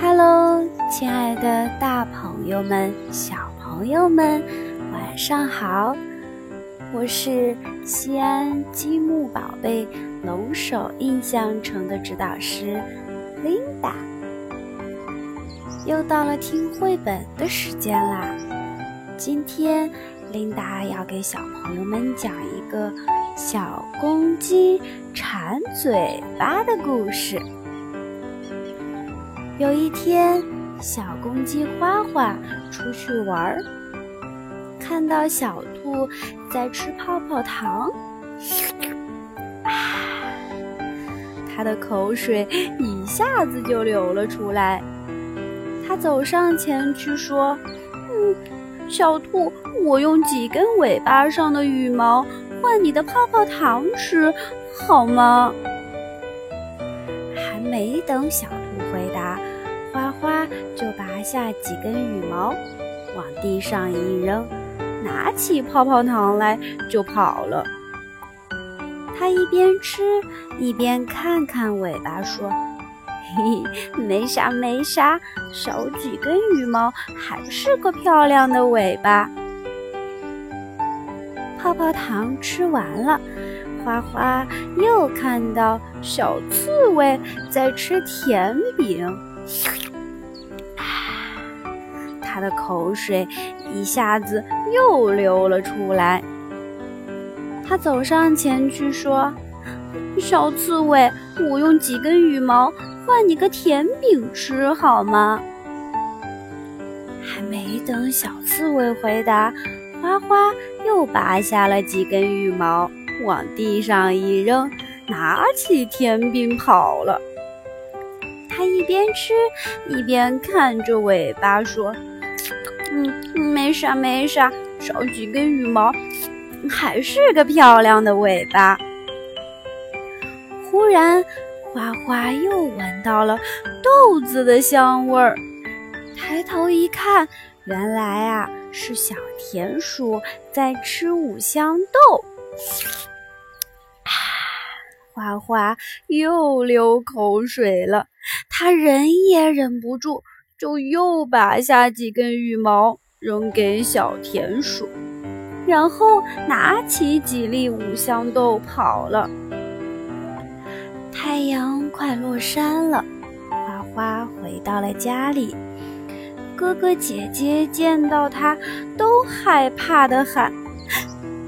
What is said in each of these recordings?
Hello，亲爱的大朋友们、小朋友们，晚上好！我是西安积木宝贝龙首印象城的指导师 Linda。又到了听绘本的时间啦！今天 Linda 要给小朋友们讲一个小公鸡馋嘴巴的故事。有一天，小公鸡花花出去玩儿，看到小兔在吃泡泡糖，啊，它的口水一下子就流了出来。它走上前去说：“嗯，小兔，我用几根尾巴上的羽毛换你的泡泡糖吃，好吗？”没等小兔回答。花花就拔下几根羽毛，往地上一扔，拿起泡泡糖来就跑了。它一边吃一边看看尾巴，说：“嘿嘿，没啥没啥，少几根羽毛还是个漂亮的尾巴。”泡泡糖吃完了，花花又看到小刺猬在吃甜饼。他的口水一下子又流了出来。他走上前去说：“小刺猬，我用几根羽毛换你个甜饼吃好吗？”还没等小刺猬回答，花花又拔下了几根羽毛，往地上一扔，拿起甜饼跑了。他一边吃一边看着尾巴说。嗯，没啥没啥，少几根羽毛，还是个漂亮的尾巴。忽然，花花又闻到了豆子的香味儿，抬头一看，原来啊是小田鼠在吃五香豆。花花又流口水了，它忍也忍不住。就又拔下几根羽毛扔给小田鼠，然后拿起几粒五香豆跑了。太阳快落山了，花花回到了家里。哥哥姐姐见到他，都害怕的喊：“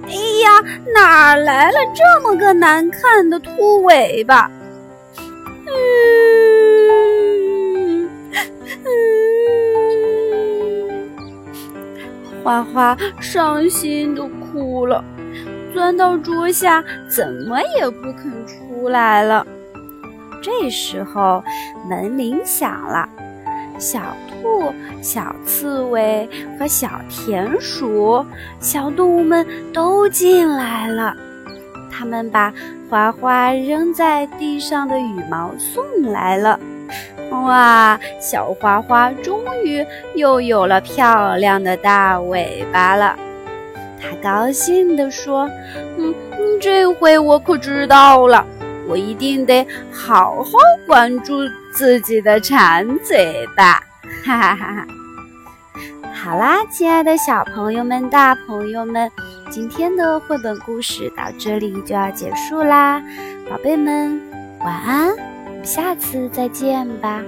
哎呀，哪来了这么个难看的秃尾巴？”嗯花花伤心的哭了，钻到桌下，怎么也不肯出来了。这时候门铃响了，小兔、小刺猬和小田鼠，小动物们都进来了。他们把花花扔在地上的羽毛送来了。哇，小花花终于又有了漂亮的大尾巴了。它高兴地说：“嗯，这回我可知道了，我一定得好好管住自己的馋嘴吧。”哈哈哈哈！好啦，亲爱的小朋友们、大朋友们，今天的绘本故事到这里就要结束啦，宝贝们，晚安。下次再见吧。